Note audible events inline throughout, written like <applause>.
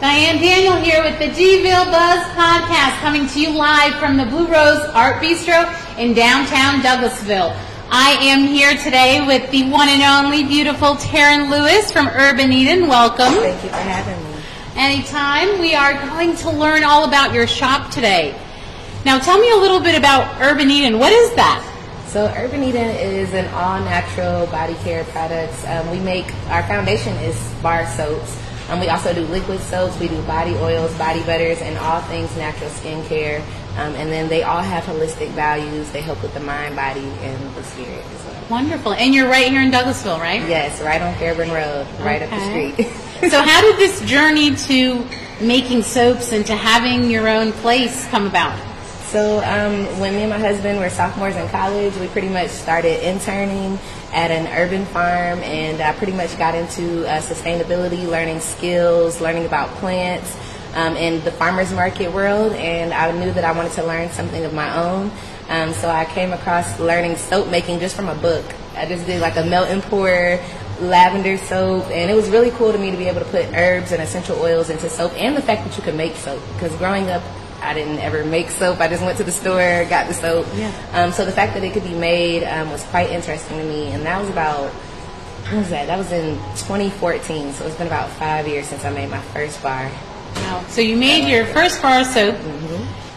Diane Daniel here with the DVille Buzz podcast coming to you live from the Blue Rose Art Bistro in downtown Douglasville. I am here today with the one and only beautiful Taryn Lewis from Urban Eden. Welcome. Thank you for having me. Anytime. We are going to learn all about your shop today. Now tell me a little bit about Urban Eden. What is that? So Urban Eden is an all-natural body care products. Um, we make our foundation is bar soaps. Um, we also do liquid soaps. We do body oils, body butters, and all things natural skincare. Um, and then they all have holistic values. They help with the mind, body, and the spirit as well. Wonderful. And you're right here in Douglasville, right? Yes, right on Fairburn Road, right up the street. so <laughs> how did this journey to making soaps and to having your own place come about? So um, when me and my husband were sophomores in college, we pretty much started interning at an urban farm, and I pretty much got into uh, sustainability, learning skills, learning about plants, um, the farmers market world. And I knew that I wanted to learn something of my own. Um, so I came across learning soap making just from a book. I just did like a melt and pour lavender soap, and it was really cool to me to be able to put herbs and essential oils into soap, and the fact that you could make soap. Because growing up, I didn't ever make soap. I just went to the store, got the soap. Yeah. Um, so the fact that it could be made um, was quite interesting to me, and that was about when was that? That was in 2014. So it's been about five years since I made my first bar. Wow. So you made your first bar of soap,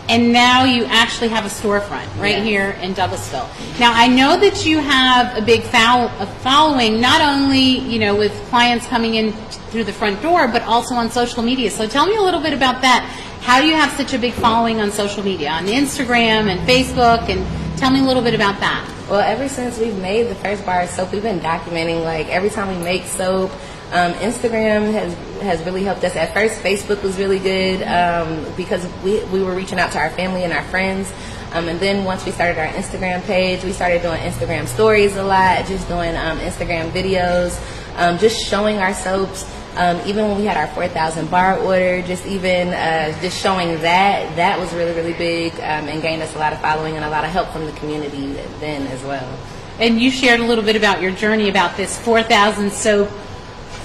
and now you actually have a storefront right here in Douglasville. Now I know that you have a big following, not only you know with clients coming in through the front door, but also on social media. So tell me a little bit about that. How do you have such a big following on social media, on Instagram and Facebook, and tell me a little bit about that. Well, ever since we've made the first bar of soap, we've been documenting like every time we make soap. Um, Instagram has has really helped us. At first, Facebook was really good um, because we we were reaching out to our family and our friends. Um, and then once we started our Instagram page, we started doing Instagram stories a lot, just doing um, Instagram videos, um, just showing our soaps. Um, even when we had our 4,000 bar order, just even uh, just showing that, that was really, really big um, and gained us a lot of following and a lot of help from the community then as well. And you shared a little bit about your journey about this 4,000 soap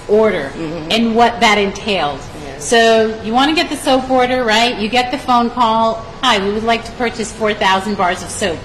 order and what that entailed. Yes. So you want to get the soap order, right? You get the phone call. Hi, we would like to purchase 4,000 bars of soap.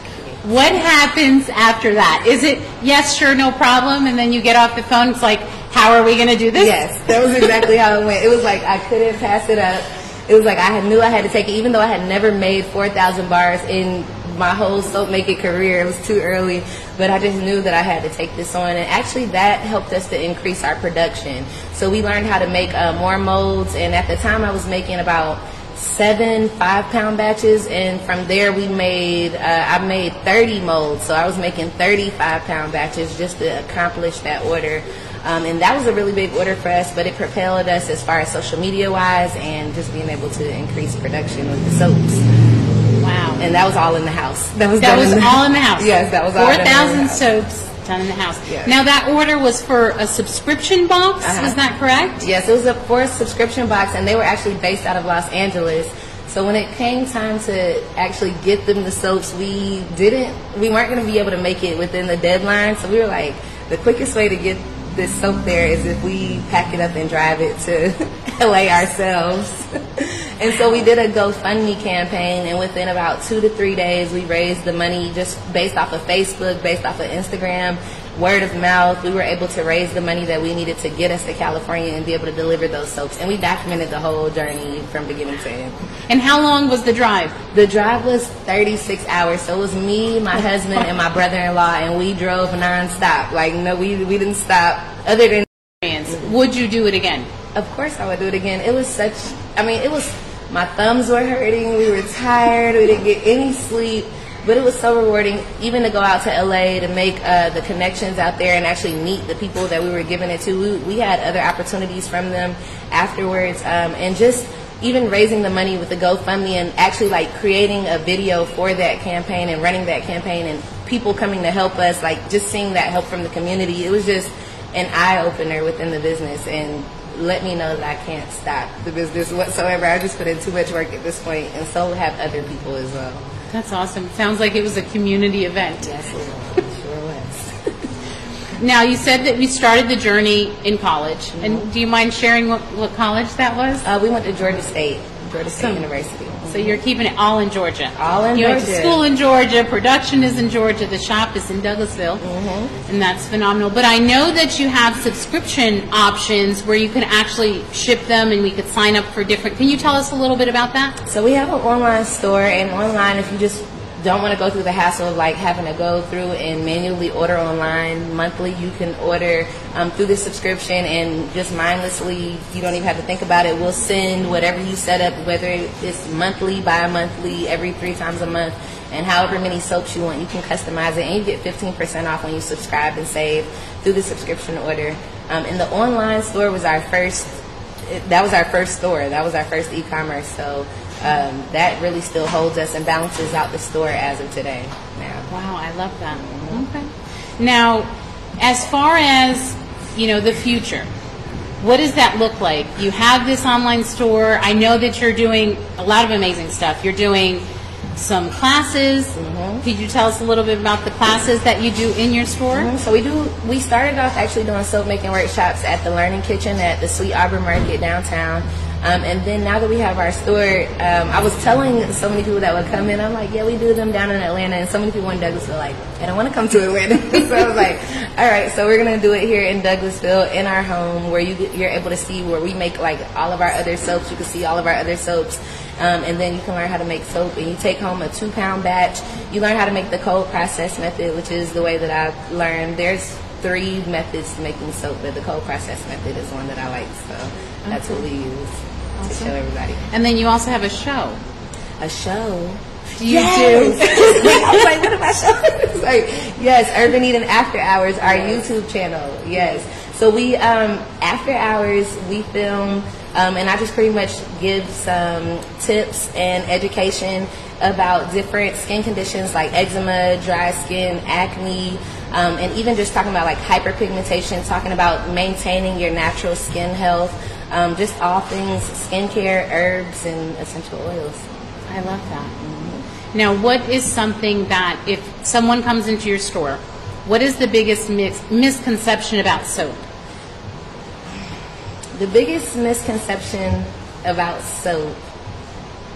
What happens after that? Is it yes, sure, no problem, and then you get off the phone? It's like, how are we going to do this? Yes, that was exactly how it went. It was like I couldn't pass it up. It was like I knew I had to take it, even though I had never made 4,000 bars in my whole soap making career. It was too early, but I just knew that I had to take this on. And actually, that helped us to increase our production. So we learned how to make uh, more molds. And at the time, I was making about seven five pound batches and from there we made uh, i made 30 molds so i was making 35 pound batches just to accomplish that order um, and that was a really big order for us but it propelled us as far as social media wise and just being able to increase production with the soaps Wow. and that was all in the house that was That was in all in the house. yes that was all Four done in the thousand soaps done in the house. Yes. Now that order was for a subscription box. Uh-huh. Was that correct? Yes, it was a fourth subscription box, and they were actually based out of Los Angeles. So when it came time to actually get them the soaps, we didn't, we weren't going to be able to make it within the deadline. So we were like, the quickest way to get this soap there is if we pack it up and drive it to <laughs> LA ourselves. <laughs> and so we did a GoFundMe campaign, and within about two to three days, we raised the money just based off of Facebook, based off of Instagram, word of mouth. We were able to raise the money that we needed to get us to California and be able to deliver those soaps. And we documented the whole journey from beginning to end. And how long was the drive? The drive was 36 hours, so it was me, my husband, and my brother-in-law, and we drove nonstop. Like no, we we didn't stop. Other than Experience. Would you do it again? Of course, I would do it again. It was such. I mean, it was. My thumbs were hurting. We were tired. We didn't get any sleep. But it was so rewarding, even to go out to LA to make uh, the connections out there and actually meet the people that we were giving it to. We, we had other opportunities from them afterwards, um, and just even raising the money with the GoFundMe and actually like creating a video for that campaign and running that campaign and people coming to help us, like just seeing that help from the community. It was just an eye opener within the business and let me know that I can't stop the business whatsoever. I just put in too much work at this point, and so have other people as well. That's awesome. Sounds like it was a community event. Yes, it was. Sure was. <laughs> Now, you said that we started the journey in college. Mm-hmm. And do you mind sharing what, what college that was? Uh, we went to Georgia State, Georgia State University. So you're keeping it all in Georgia. All in you went to Georgia. school in Georgia. Production is in Georgia. The shop is in Douglasville, Mm-hmm. and that's phenomenal. But I know that you have subscription options where you can actually ship them, and we could sign up for different. Can you tell us a little bit about that? So we have an online store, and online, if you just don't want to go through the hassle of like having to go through and manually order online monthly, you can order um, through the subscription and just mindlessly. You don't even have to think about it. We'll send whatever you set up, whether it's monthly, bi-monthly, every three times a month, and however many soaps you want, you can customize it, and you get 15% off when you subscribe and save through the subscription order. Um, and the online store was our first that was our first store. That was our first e-commerce. So um, that really still holds us and balances out the store as of today. Now, Wow, I love that. Okay. Now, as far as you know, the future. What does that look like? You have this online store. I know that you're doing a lot of amazing stuff. You're doing some classes. Could you tell us a little bit about the classes that you do in your store? Mhm. so we do. We started off actually doing soap making workshops at the Learning Kitchen at the Sweet Auburn Market downtown. Um, and then now that we have our store, um, I was telling so many people that would come in, I'm like, yeah, we do them down in Atlanta. And so many people in Douglasville like, I don't want to come to Atlanta. <laughs> so I was like, all right, so we're going to do it here in Douglasville in our home where you, you're able to see where we make like all of our other soaps. You can see all of our other soaps. Um, and then you can learn how to make soap and you take home a two pound batch. You learn how to make the cold process method, which is the way that I've learned. There's three methods to making soap, but the cold process method is one that I like. So that's what we use to show everybody. And then you also have a show. A show. You Yes. do? I was like, what am I showing? <laughs> Like, yes, Urban Eden After Hours, our YouTube channel. Yes. So we, um, after hours, we film, um, and I just pretty much give some tips and education about different skin conditions like eczema, dry skin, acne, um, and even just talking about like hyperpigmentation, talking about maintaining your natural skin health, um, just all things skincare, herbs, and essential oils. I love that. Now, what is something that if someone comes into your store, what is the biggest mis- misconception about soap? The biggest misconception about soap,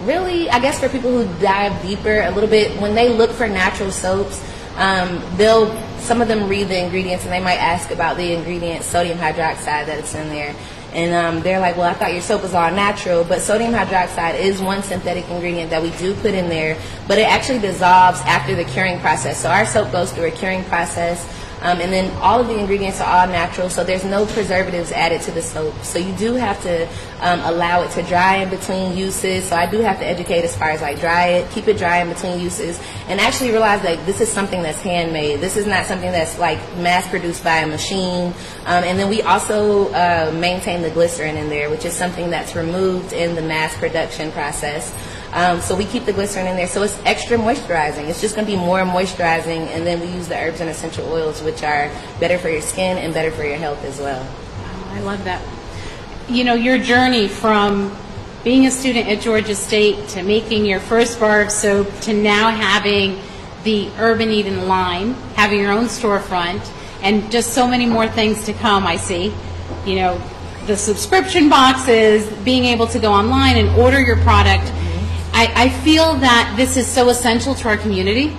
really, I guess for people who dive deeper a little bit, when they look for natural soaps, um, they'll some of them read the ingredients and they might ask about the ingredient sodium hydroxide that's in there. And um, they're like, well, I thought your soap was all natural, but sodium hydroxide is one synthetic ingredient that we do put in there, but it actually dissolves after the curing process. So our soap goes through a curing process. Um, and then all of the ingredients are all natural, so there's no preservatives added to the soap. So you do have to um, allow it to dry in between uses. So I do have to educate as far as like dry it, keep it dry in between uses, and actually realize that this is something that's handmade. This is not something that's like mass produced by a machine. Um, and then we also uh, maintain the glycerin in there, which is something that's removed in the mass production process. Um, so we keep the glycerin in there. So it's extra moisturizing. It's just going to be more moisturizing. And then we use the herbs and essential oils, which are better for your skin and better for your health as well. I love that. You know, your journey from being a student at Georgia State to making your first bar of soap to now having the Urban Eden line, having your own storefront, and just so many more things to come, I see. You know, the subscription boxes, being able to go online and order your product. I, I feel that this is so essential to our community Me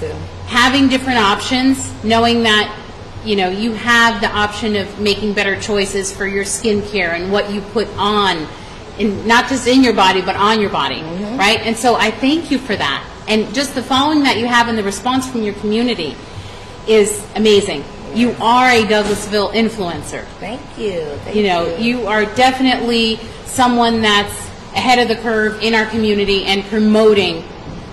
too. having different options, knowing that you know you have the option of making better choices for your skincare and what you put on, in not just in your body but on your body, mm-hmm. right? And so I thank you for that, and just the following that you have and the response from your community is amazing. You are a Douglasville influencer. Thank you. Thank You know, you are definitely someone that's ahead of the curve in our community and promoting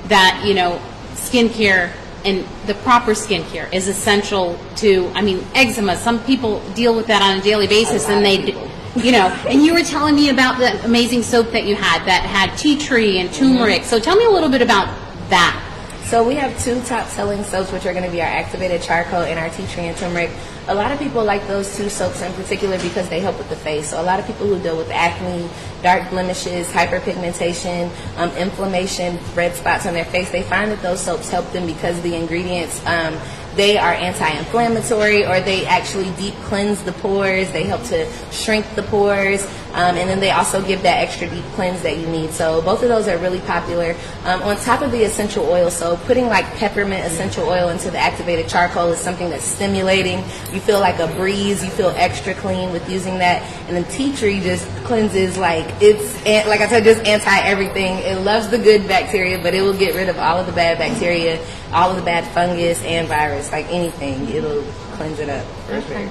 that, you know, skincare and the proper skincare is essential to, I mean, eczema. Some people deal with that on a daily basis and they, you know, and you were telling me about the amazing soap that you had that had tea tree and turmeric. So tell me a little bit about that. So we have two top selling soaps, which are going to be our activated charcoal and our tea tree and turmeric. A lot of people like those two soaps in particular because they help with the face. So a lot of people who deal with acne, dark blemishes, hyperpigmentation, um, inflammation, red spots on their face, they find that those soaps help them because the ingredients um, they are anti-inflammatory or they actually deep cleanse the pores. They help to shrink the pores. Um, and then they also give that extra deep cleanse that you need. So both of those are really popular. Um, on top of the essential oil, so putting like peppermint essential oil into the activated charcoal is something that's stimulating. You feel like a breeze. You feel extra clean with using that. And then tea tree just cleanses like it's like I said, just anti everything. It loves the good bacteria, but it will get rid of all of the bad bacteria, all of the bad fungus and virus. Like anything, it'll cleanse it up sure.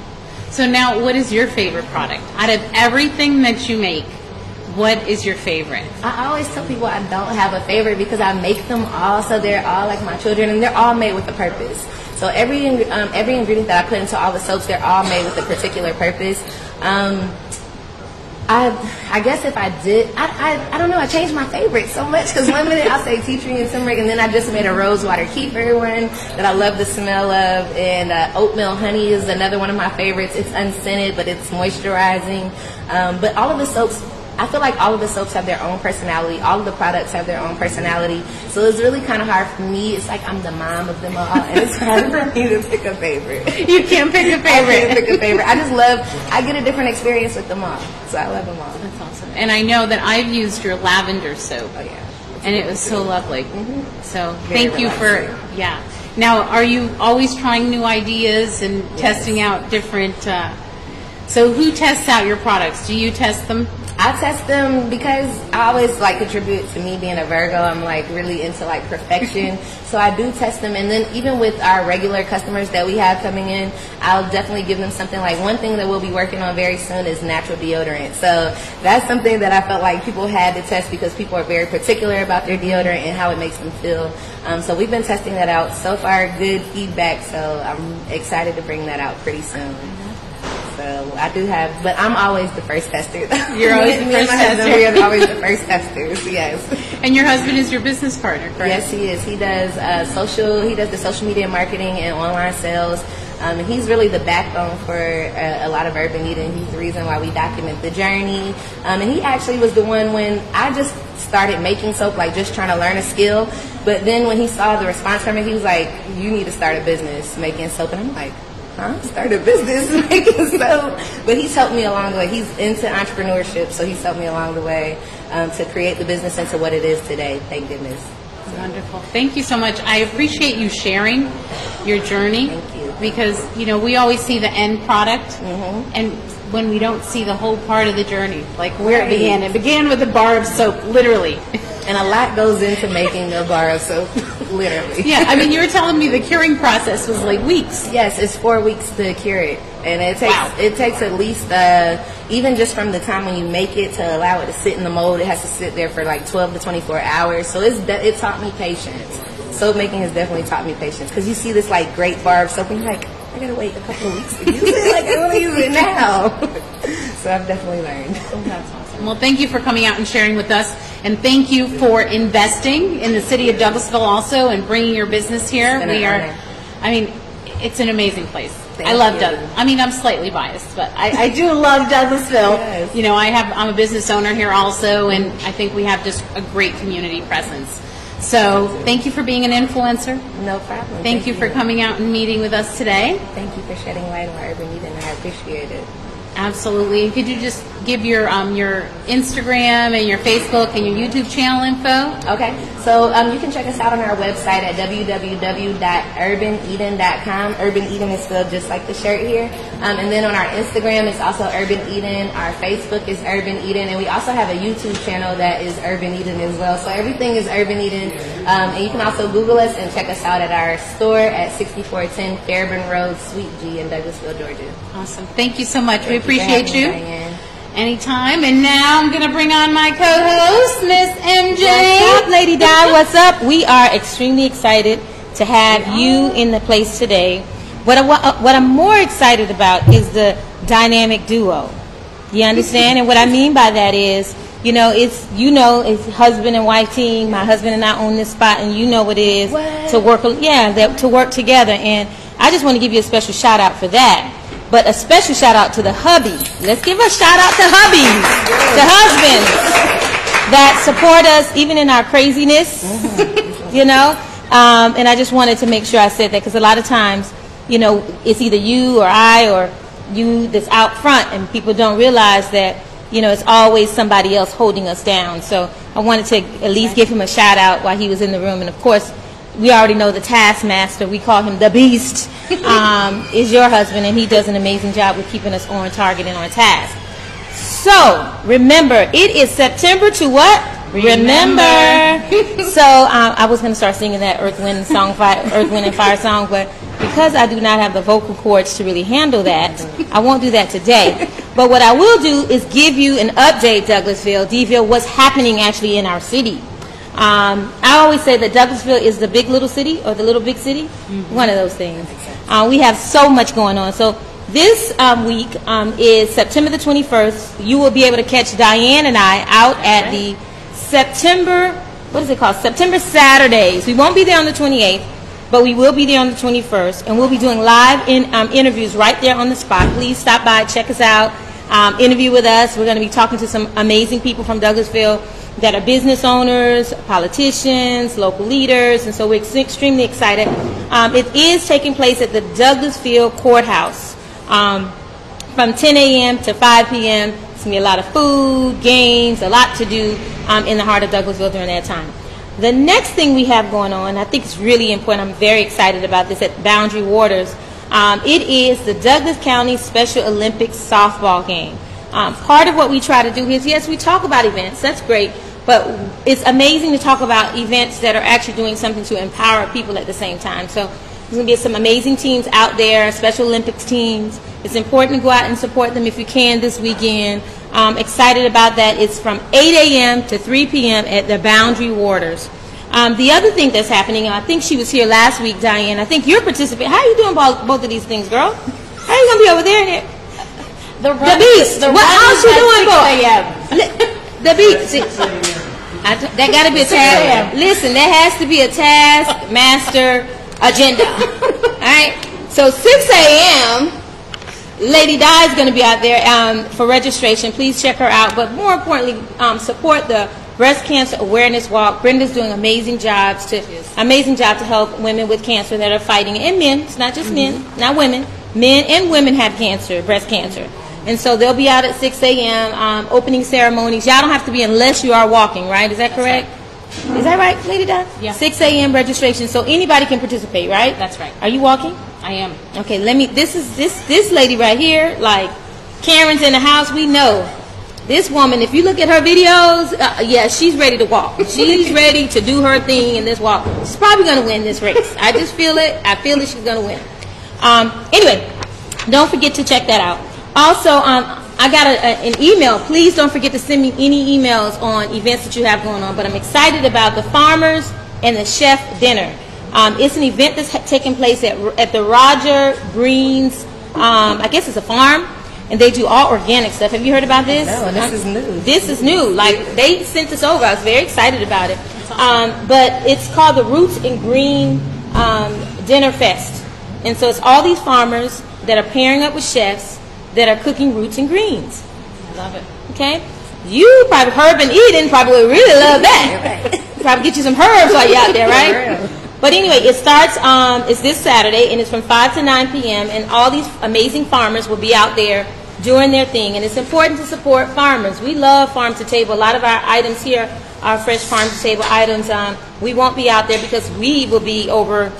So now, what is your favorite product out of everything that you make? What is your favorite? I always tell people I don't have a favorite because I make them all, so they're all like my children, and they're all made with a purpose. So every um, every ingredient that I put into all the soaps, they're all made with a particular purpose. Um, I I guess if I did, I, I, I don't know. I changed my favorite so much because one minute I'll say tea tree and turmeric, and then I just made a rose water kefir one that I love the smell of, and uh, oatmeal honey is another one of my favorites. It's unscented, but it's moisturizing. Um, but all of the soaps I feel like all of the soaps have their own personality. All of the products have their own personality. So it's really kind of hard for me. It's like I'm the mom of them all, and it's hard for me to pick a favorite. You can't pick a favorite. I can't pick a favorite. I just love. I get a different experience with them all, so I love them all. That's awesome. And I know that I've used your lavender soap. Oh yeah. And it was so lovely. Mm-hmm. So Very thank you for yeah. Now, are you always trying new ideas and testing out different? Uh, so who tests out your products? Do you test them? I test them because I always like contribute to me being a Virgo. I'm like really into like perfection. <laughs> so I do test them. And then even with our regular customers that we have coming in, I'll definitely give them something like one thing that we'll be working on very soon is natural deodorant. So that's something that I felt like people had to test because people are very particular about their deodorant and how it makes them feel. Um, so we've been testing that out. So far, good feedback. So I'm excited to bring that out pretty soon. So I do have, but I'm always the first tester. You're <laughs> always the Me and first my husband, tester. We are always the first testers. Yes. And your husband is your business partner, correct? Yes, he is. He does uh, social. He does the social media marketing and online sales. Um, and he's really the backbone for uh, a lot of Urban Eden. He's the reason why we document the journey. Um, and he actually was the one when I just started making soap, like just trying to learn a skill. But then when he saw the response from it, he was like, "You need to start a business making soap." And I'm like, huh? Start a business <laughs> making soap. But he's helped me along the way. He's into entrepreneurship, so he's helped me along the way um, to create the business into what it is today. Thank goodness. Wonderful. Thank you so much. I appreciate you sharing your journey. Thank you. Because, you know, we always see the end product, Mm-hmm. and when we don't see the whole part of the journey, like where Right. it began. It began with a bar of soap, literally. And a lot goes into making a bar of soap, <laughs> literally. yeah, I mean, you were telling me the curing process was like weeks. Yes, it's four weeks to cure it, and it takes Wow. it takes at least uh, even just from the time when you make it to allow it to sit in the mold. It has to sit there for like twelve to twenty four hours. So it's it taught me patience. Soap making has definitely taught me patience because you see this like great bar of soap and you're like, I gotta wait a couple of weeks to use it. Like I want to use it now. <laughs> so I've definitely learned. That's awesome. Well, thank you for coming out and sharing with us, and thank you for investing in the city of Douglasville also and bringing your business here. We are. I mean, it's an amazing place. I love you. Douglas. I mean, I'm slightly biased, but I, I do <laughs> love Douglasville. Yes. You know, I have I'm a business owner here also, and I think we have just a great community presence. So, thank you for being an influencer. No problem. Thank you for coming out and meeting with us today. Thank you for shedding light on Urban Eden. I appreciate it. Absolutely. Could you just give your um, your Instagram and your Facebook and your YouTube channel info? Okay, so um, you can check us out on our website at www.urbaneden.com. Urban Eden is spelled just like the shirt here. Um, and then on our Instagram, it's also Urban Eden. Our Facebook is Urban Eden. And we also have a YouTube channel that is Urban Eden as well. So everything is Urban Eden. Um, and you can also Google us and check us out at our store at 6410 Fairburn Road, Suite G in Douglasville, Georgia. Awesome. Thank you so much. we Thank you for appreciate you. me, Diane. Anytime. And now I'm going to bring on my co-host, Miss MJ. What's up, Lady Di? What's up? We are extremely excited to have you in the place today. What, I, what, what I'm more excited about is the dynamic duo. You understand? and what I mean by that is, you know, it's you know, it's husband and wife team. My husband and I own this spot, and you know what it is What? to work. Yeah, that, to work together. And I just want to give you a special shout out for that. But a special shout out to the hubby. Let's give a shout out to hubbies, to husbands that support us even in our craziness. you know, Um, and I just wanted to make sure I said that because a lot of times, you know, it's either you or I or you that's out front, and people don't realize that, you know, it's always somebody else holding us down. So I wanted to at least give him a shout out while he was in the room. And of course, we already know the taskmaster. We call him the beast. <laughs> Um, is your husband, and he does an amazing job with keeping us on target and on task. So remember, it is September to what? Remember. so um, I was going to start singing that Earth, Wind, Song, Fire, Earth, Wind, and Fire song, but because I do not have the vocal cords to really handle that, I won't do that today. But what I will do is give you an update, Douglasville, Deville, what's happening actually in our city. Um, I always say that Douglasville is the big little city or the little big city, one of those things. Uh, we have so much going on. So this um, week um, is September the 21st. You will be able to catch Diane and I out at the September, what is it called? September Saturdays. We won't be there on the 28th, but we will be there on the 21st, and we'll be doing live in, um, interviews right there on the spot. Please stop by, check us out, um, interview with us. We're going to be talking to some amazing people from Douglasville that are business owners, politicians, local leaders, and so we're ex- extremely excited. Um, it is taking place at the Douglasville Courthouse um, from 10 a.m. to 5 p.m. It's going to be a lot of food, games, a lot to do um, in the heart of Douglasville during that time. The next thing we have going on, I think it's really important, I'm very excited about this at Boundary Waters. Um, it is the Douglas County Special Olympics softball game. Um, part of what we try to do is, yes, we talk about events, that's great, but it's amazing to talk about events that are actually doing something to empower people at the same time. So there's going to be some amazing teams out there, Special Olympics teams. It's important to go out and support them if you can this weekend. Um, excited about that. It's from 8 a.m. to 3 p.m. at the Boundary Waters. Um, the other thing that's happening, and I think she was here last week, Diane. I think you're participating. How are you doing both, both of these things, girl? How are you going to be over there? And The, the beast. The what run else is you doing, 6 boy? a.m. The beast. See, I t- that got to be a task. Listen, there has to be a task master agenda. All right. So 6 a.m. Lady Di is going to be out there um, for registration. Please check her out. But more importantly, um, support the breast cancer awareness walk. Brenda's doing amazing jobs to amazing job to help women with cancer that are fighting, and men. It's not just men, not women. Men and women have cancer, breast cancer. And so they'll be out at 6 a.m. Um, opening ceremonies. Y'all don't have to be unless you are walking, right? Is that correct? Is that right, Lady Di? Yeah. 6 a.m. registration, so anybody can participate, right? That's right. Are you walking? I am. Okay, let me. This is this this lady right here. Like Karen's in the house. We know this woman. If you look at her videos, uh, yeah, she's ready to walk. <laughs> She's ready to do her thing in this walk. She's probably going to win this race. I just feel it. I feel that she's going to win. Um, anyway, don't forget to check that out. Also, um, I got a, a, an email. Please don't forget to send me any emails on events that you have going on. But I'm excited about the farmers and the chef dinner. Um, it's an event that's taking place at, at the Roger Green's, um, I guess it's a farm, and they do all organic stuff. Have you heard about this? No, this is new. This is new. Like they sent this over. I was very excited about it. Um, but it's called the Roots and Green um, Dinner Fest, and so it's all these farmers that are pairing up with chefs that are cooking roots and greens. I love it. Okay, you probably Urban Eden probably would really love that. <laughs> probably get you some herbs while you're out there, <laughs> right? But anyway, it starts. Um, it's this Saturday, and it's from five to nine p.m. And all these amazing farmers will be out there doing their thing. And it's important to support farmers. We love farm to table. A lot of our items here are fresh farm to table items. Um, we won't be out there because we will be over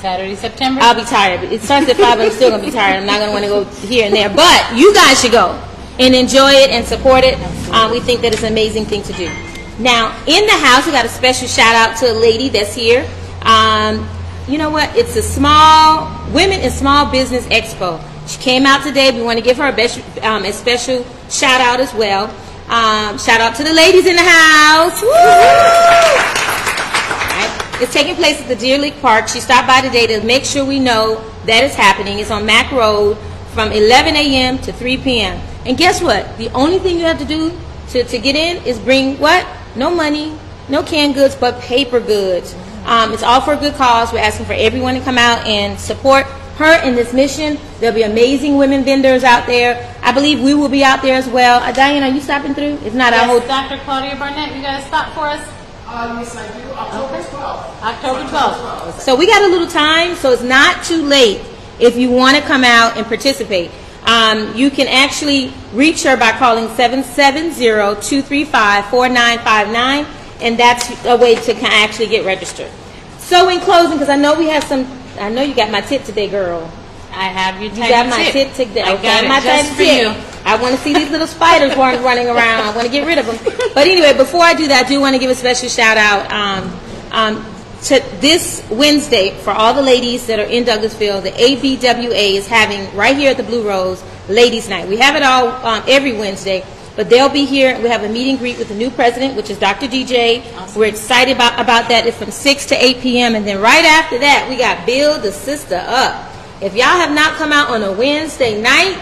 Saturday, September. I'll be tired. It starts at five, I'm still gonna be tired. I'm not gonna want to go here and there. But you guys should go and enjoy it and support it. Um, we think that it's an amazing thing to do. Now, in the house, we got a special shout out to a lady that's here. Um, you know what? It's a small Women in Small Business Expo. She came out today. We want to give her a, best, um, a special shout out as well. Um, shout out to the ladies in the house. Woo! It's taking place at the Deer Lick Park. She stopped by today to make sure we know that it's happening. It's on Mac Road from 11 a.m. to 3 p.m. And guess what? The only thing you have to do to, to get in is bring what? No money, no canned goods, but paper goods. Um, it's all for a good cause. We're asking for everyone to come out and support her in this mission. There'll be amazing women vendors out there. I believe we will be out there as well. Uh, Diane, are you stopping through? If not, I'll hold Yes, Dr. Claudia Barnett, you got to stop for us. Uh, yes, I do. October 12th. October 12th. So we got a little time, so it's not too late if you want to come out and participate. Um, you can actually reach her by calling 770-235-4959, and that's a way to actually get registered. So in closing, because I know we have some, I know you got my tip today, girl. I have your You got my tip tip. today. I okay? got it my just for tip. you. I want to see these little spiders run, running around. I want to get rid of them. But anyway, before I do that, I do want to give a special shout out um, um, to this Wednesday for all the ladies that are in Douglasville. The ABWA is having right here at the Blue Rose Ladies Night. We have it all um, every Wednesday. But they'll be here. We have a meet and greet with the new president, which is Dr. DJ. We're excited about, about that. It's from 6 to 8 p.m. And then right after that, we got Build the Sister Up. If y'all have not come out on a Wednesday night,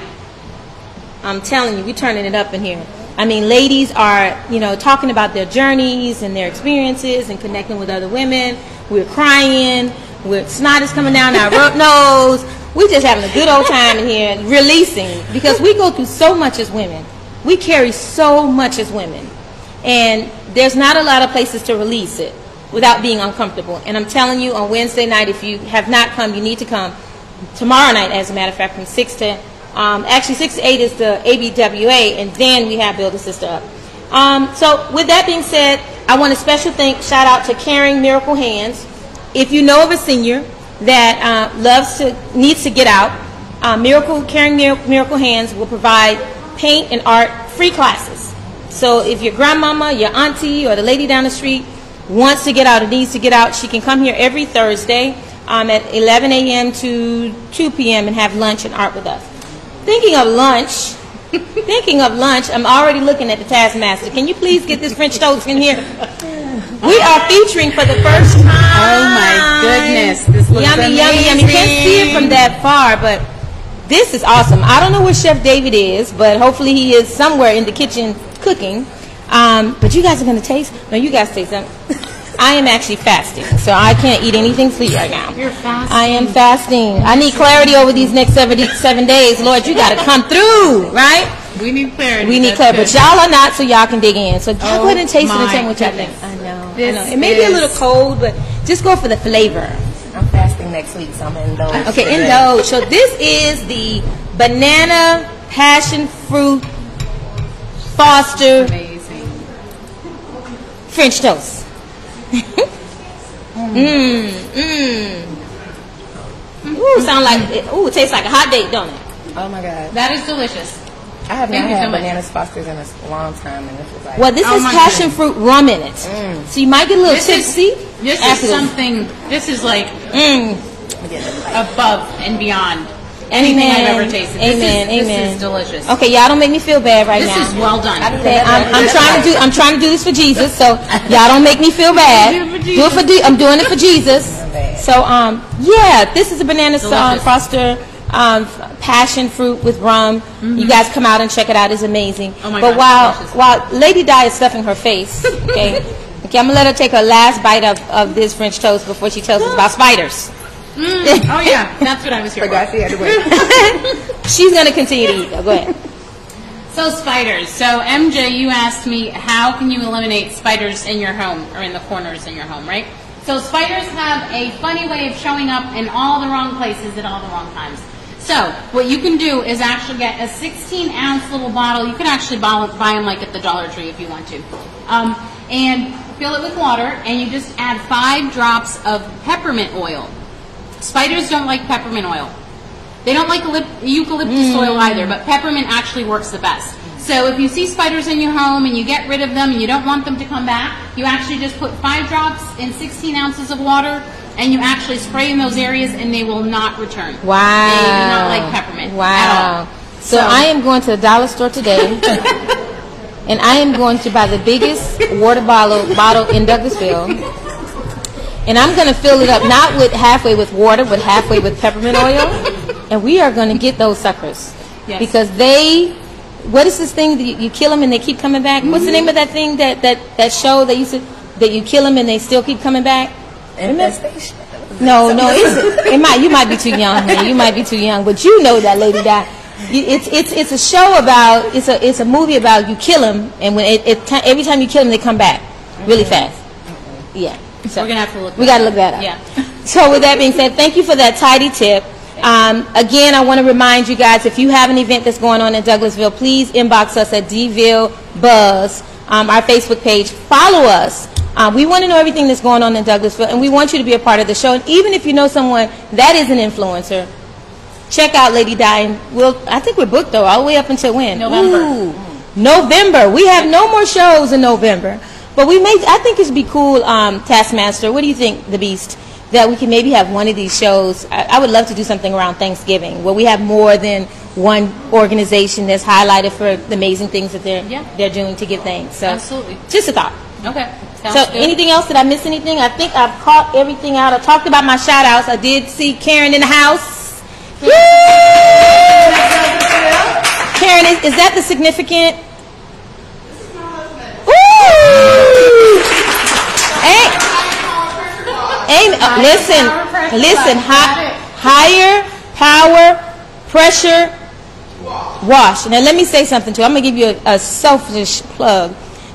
I'm telling you, we're turning it up in here. I mean, ladies are, you know, talking about their journeys and their experiences and connecting with other women. We're crying. We're snot is coming down our <laughs> nose. We're just having a good old time in here, releasing because we go through so much as women. We carry so much as women, and there's not a lot of places to release it without being uncomfortable. And I'm telling you, on Wednesday night, if you have not come, you need to come tomorrow night, as a matter of fact, from 6 to, um, actually 6 to 8 is the ABWA, and then we have Build a Sister Up. Um, so with that being said, I want a special thank, shout out to Caring Miracle Hands. If you know of a senior that uh, loves to, needs to get out, uh, Miracle Caring Mir- Miracle Hands will provide paint and art free classes. So if your grandmama, your auntie, or the lady down the street wants to get out or needs to get out, she can come here every Thursday um, at 11 a.m. to 2 p.m. and have lunch and art with us. Thinking of lunch, thinking of lunch, I'm already looking at the Taskmaster. Can you please get this French toast in here? We are featuring for the first time. Oh my goodness, this looks yummy, yummy, yummy. Can't see it from that far, but this is awesome. I don't know where Chef David is, but hopefully he is somewhere in the kitchen cooking. Um, but you guys are going to taste? No, you guys taste them. <laughs> I am actually fasting, so I can't eat anything sweet right now. You're fasting. I am fasting. I need clarity over these next 70, seven days. Lord, you got to come through, right? We need clarity. We need clarity, but y'all are not, so y'all can dig in. So y'all Oh go ahead and oh taste it and my tell me what y'all think. I know. This I know. It may be a little cold, but just go for the flavor. I'm fasting next week, so I'm gonna indulge. Okay, today. indulge. So this is the banana passion fruit Foster Amazing. French toast. Mmm, mmm. Ooh, sound like it, ooh, tastes like a hot date, don't it? Oh my god, That is delicious. I have Thank not you so had much. bananas Fosters in a long time, and this is like. Well, this Oh is passion goodness. fruit rum in it, mm. so you might get a little This is- tipsy. This is this. something. This is like Mm. above and beyond anything I've ever tasted. This Amen. is, Amen. This is delicious. Okay, y'all don't make me feel bad right This now. This is well done. Okay, I'm, I'm trying to do. I'm trying to do this for Jesus. So y'all don't make me feel bad. Do it for Do it for. Je- I'm doing it for Jesus. So um, yeah, this is a banana um, Foster um, passion fruit with rum. You guys come out and check it out. It's amazing. Mm-hmm. Oh my but God, while delicious. while Lady Di is stuffing her face, <laughs> okay. Okay, I'm gonna let her take her last bite of, of this French toast before she tells us about spiders. Oh yeah, that's what I was here Forgot for. had to wait. <laughs> She's gonna continue to eat. Though. Go ahead. So spiders. So MJ, you asked me how can you eliminate spiders in your home or in the corners in your home, right? So spiders have a funny way of showing up in all the wrong places at all the wrong times. So what you can do is actually get a 16 ounce little bottle. You can actually buy, buy them like at the Dollar Tree if you want to, um, and fill it with water. And you just add five drops of peppermint oil. Spiders don't like peppermint oil. They don't like eucalypt- eucalyptus hmm. oil either, but peppermint actually works the best. So if you see spiders in your home and you get rid of them and you don't want them to come back, you actually just put five drops in 16 ounces of water and you actually spray in those areas and they will not return. Wow. They do not like peppermint Wow. all. So, I am going to the dollar store today, <laughs> and I am going to buy the biggest water bottle bottle in Douglasville, and I'm going to fill it up not with halfway with water, but halfway with peppermint oil, and we are going to get those suckers Yes. because they. What is this thing that you, you kill them and they keep coming back? What's the mm-hmm. name of that thing that that that show that you said that you kill them and they still keep coming back? Infestation. No, no, it's, it might. You might be too young, man. You might be too young, but you know that lady that. It's it's it's a show about it's a it's a movie about you kill them and when it, it every time you kill them they come back really fast. Yeah. So We're gonna have to look We got to look that up. Yeah. <laughs> So with that being said, thank you for that tidy tip. Um, again, I want to remind you guys, if you have an event that's going on in Douglasville, please inbox us at DVille Buzz, um, our Facebook page. Follow us. Um, we want to know everything that's going on in Douglasville, and we want you to be a part of the show. And even if you know someone that is an influencer, check out Lady Di. We'll, I think we're booked though, all the way up until when? November. Ooh, November. We have no more shows in November, but we may. I think it'd be cool, um, Taskmaster. What do you think, The Beast? That we can maybe have one of these shows. I, I would love to do something around Thanksgiving where we have more than one organization that's highlighted for the amazing things that they're Yeah. they're doing to give thanks. So, Absolutely. just a thought. Okay. Sounds So, good. anything else? Did I miss anything? I think I've caught everything out. I talked about my shout outs. I did see Karen in the house. Woo! Karen, is, is that the significant? Ooh! Hey, Amen. Uh, listen, Power, listen. wash. Hi, higher power, pressure, wash. Now let me say something to you. I'm gonna give you a, a selfish plug.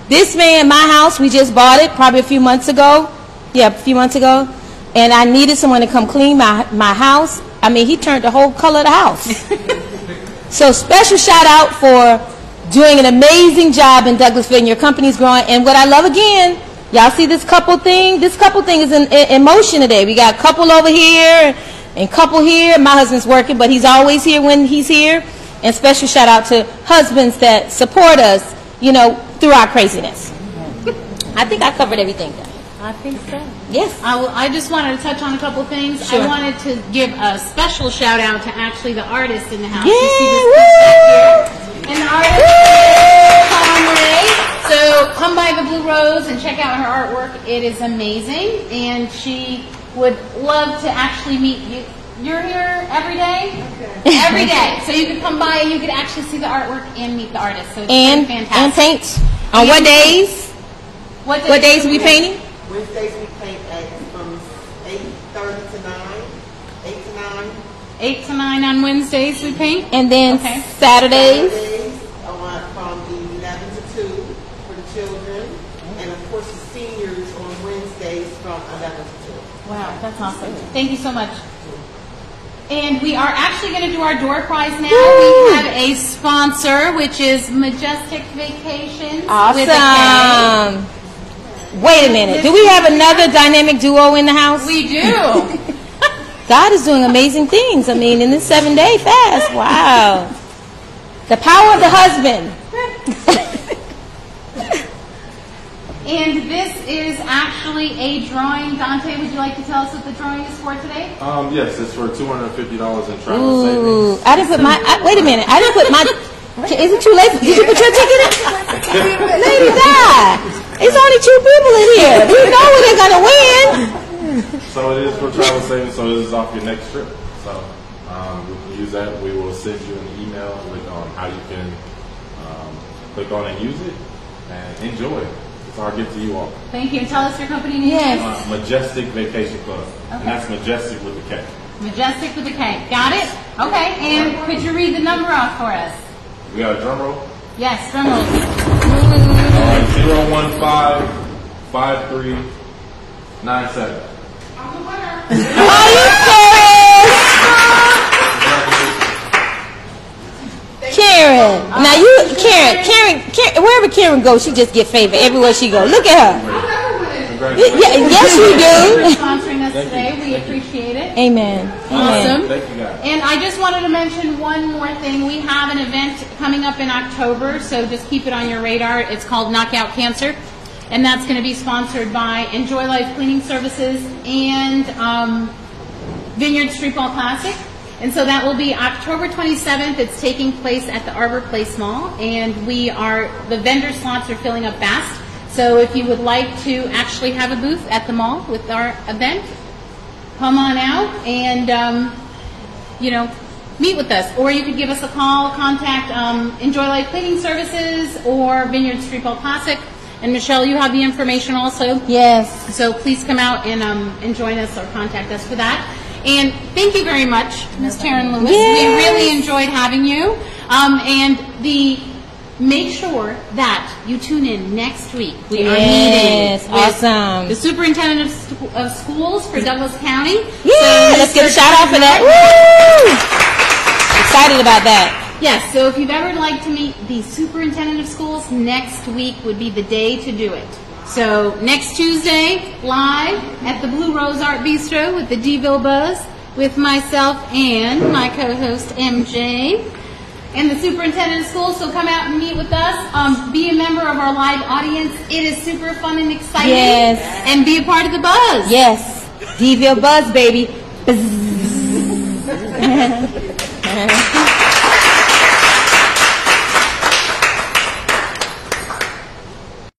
This man, my house, we just bought it probably a few months ago. Yeah, a few months ago. And I needed someone to come clean my, my house. I mean, he turned the whole color of the house. <laughs> so special shout out for doing an amazing job in Douglasville and your company's growing. And what I love again, y'all see this couple thing? This couple thing is in, in, in motion today. We got a couple over here and couple here. My husband's working, but he's always here when he's here. And special shout out to husbands that support us, you know, through our craziness. <laughs> I think I covered everything. Then. I think so. Yes. I, will- I just wanted to touch on a couple things. Sure. I wanted to give a special shout out to actually the artist in the house. Yeah, by Blue Rose and check out her artwork. It is amazing, and she would love to actually meet you. You're here every day, every day. <laughs> So you could come by and you could actually see the artwork and meet the artist. So it's And pretty and paint. On what days? what, What days are we painting? Wednesdays we paint at from eight thirty to nine, eight to nine. Eight to nine on Wednesdays we paint. And then Okay. Saturdays. Saturdays, I want from eleven to two for the children, and of course the seniors on Wednesdays from eleven to two. Wow, that's awesome. Thank you so much. And we are actually going to do our door prize now. Woo! We have a sponsor, which is Majestic Vacations. with a K. Awesome. Wait a minute. Do we have another dynamic duo in the house? We do. <laughs> God is doing amazing things. I mean, in this seven day fast. Wow. The power of the husband. And this is actually a drawing. Dante, would you like to tell us what the drawing is for today? Um, yes, it's for two hundred and fifty dollars in travel Ooh. savings. I didn't put my. I, wait a minute. I didn't put my. Is it too late? Did you put your ticket in? Lady Di. It's only two people in here. We know when they're gonna win. So it is for travel savings. So this is off your next trip. So um, we can use that. We will send you an email with on how you can um, click on and use it and enjoy it. It's our gift to you all. Thank you. And tell us your company name. Yes. Uh, Majestic Vacation Club, Okay. and that's Majestic with the K. Majestic with the K. Got it? Okay. And could you read the number off for us? We got a drum roll. Yes, drum roll. All right, zero one five five three nine seven. Are you serious? Karen, Karen, Karen, wherever Karen goes, she just get favor everywhere she go. Look at her. Y- Congratulations. Yeah, yes, you do. <laughs> Sponsoring us today. We appreciate it. Amen. Amen. Awesome. Thank you, guys. And I just wanted to mention one more thing. We have an event coming up in October, so just keep it on your radar. It's called Knockout Cancer, and that's going to be sponsored by Enjoy Life Cleaning Services and um, Vineyard Street Ball Classic. And so that will be October 27th. It's taking place at the Arbor Place Mall, and we are the vendor slots are filling up fast. So if you would like to actually have a booth at the mall with our event, come on out and um, you know meet with us or you could give us a call contact um, enjoy life cleaning services or vineyard street ball classic and michelle you have the information also Yes. so please come out and, um, and join us or contact us for that and thank you very much ms taryn lewis Yes. we really enjoyed having you um, and the make sure that you tune in next week. We are Yes, meeting with awesome. the superintendent of, of schools for Douglas County. Yeah, So, let's get a shout out for that. Woo! Excited about that. Yes, so if you've ever liked to meet the superintendent of schools, next week would be the day to do it. So next Tuesday, live at the Blue Rose Art Bistro with the DVille Buzz, with myself and my co-host MJ, and the superintendent of schools. So come out and meet with us. Um, be a member of our live audience. It is super fun and exciting. Yes. And be a part of the buzz. Yes. DVille Buzz, baby. Buzz. <laughs>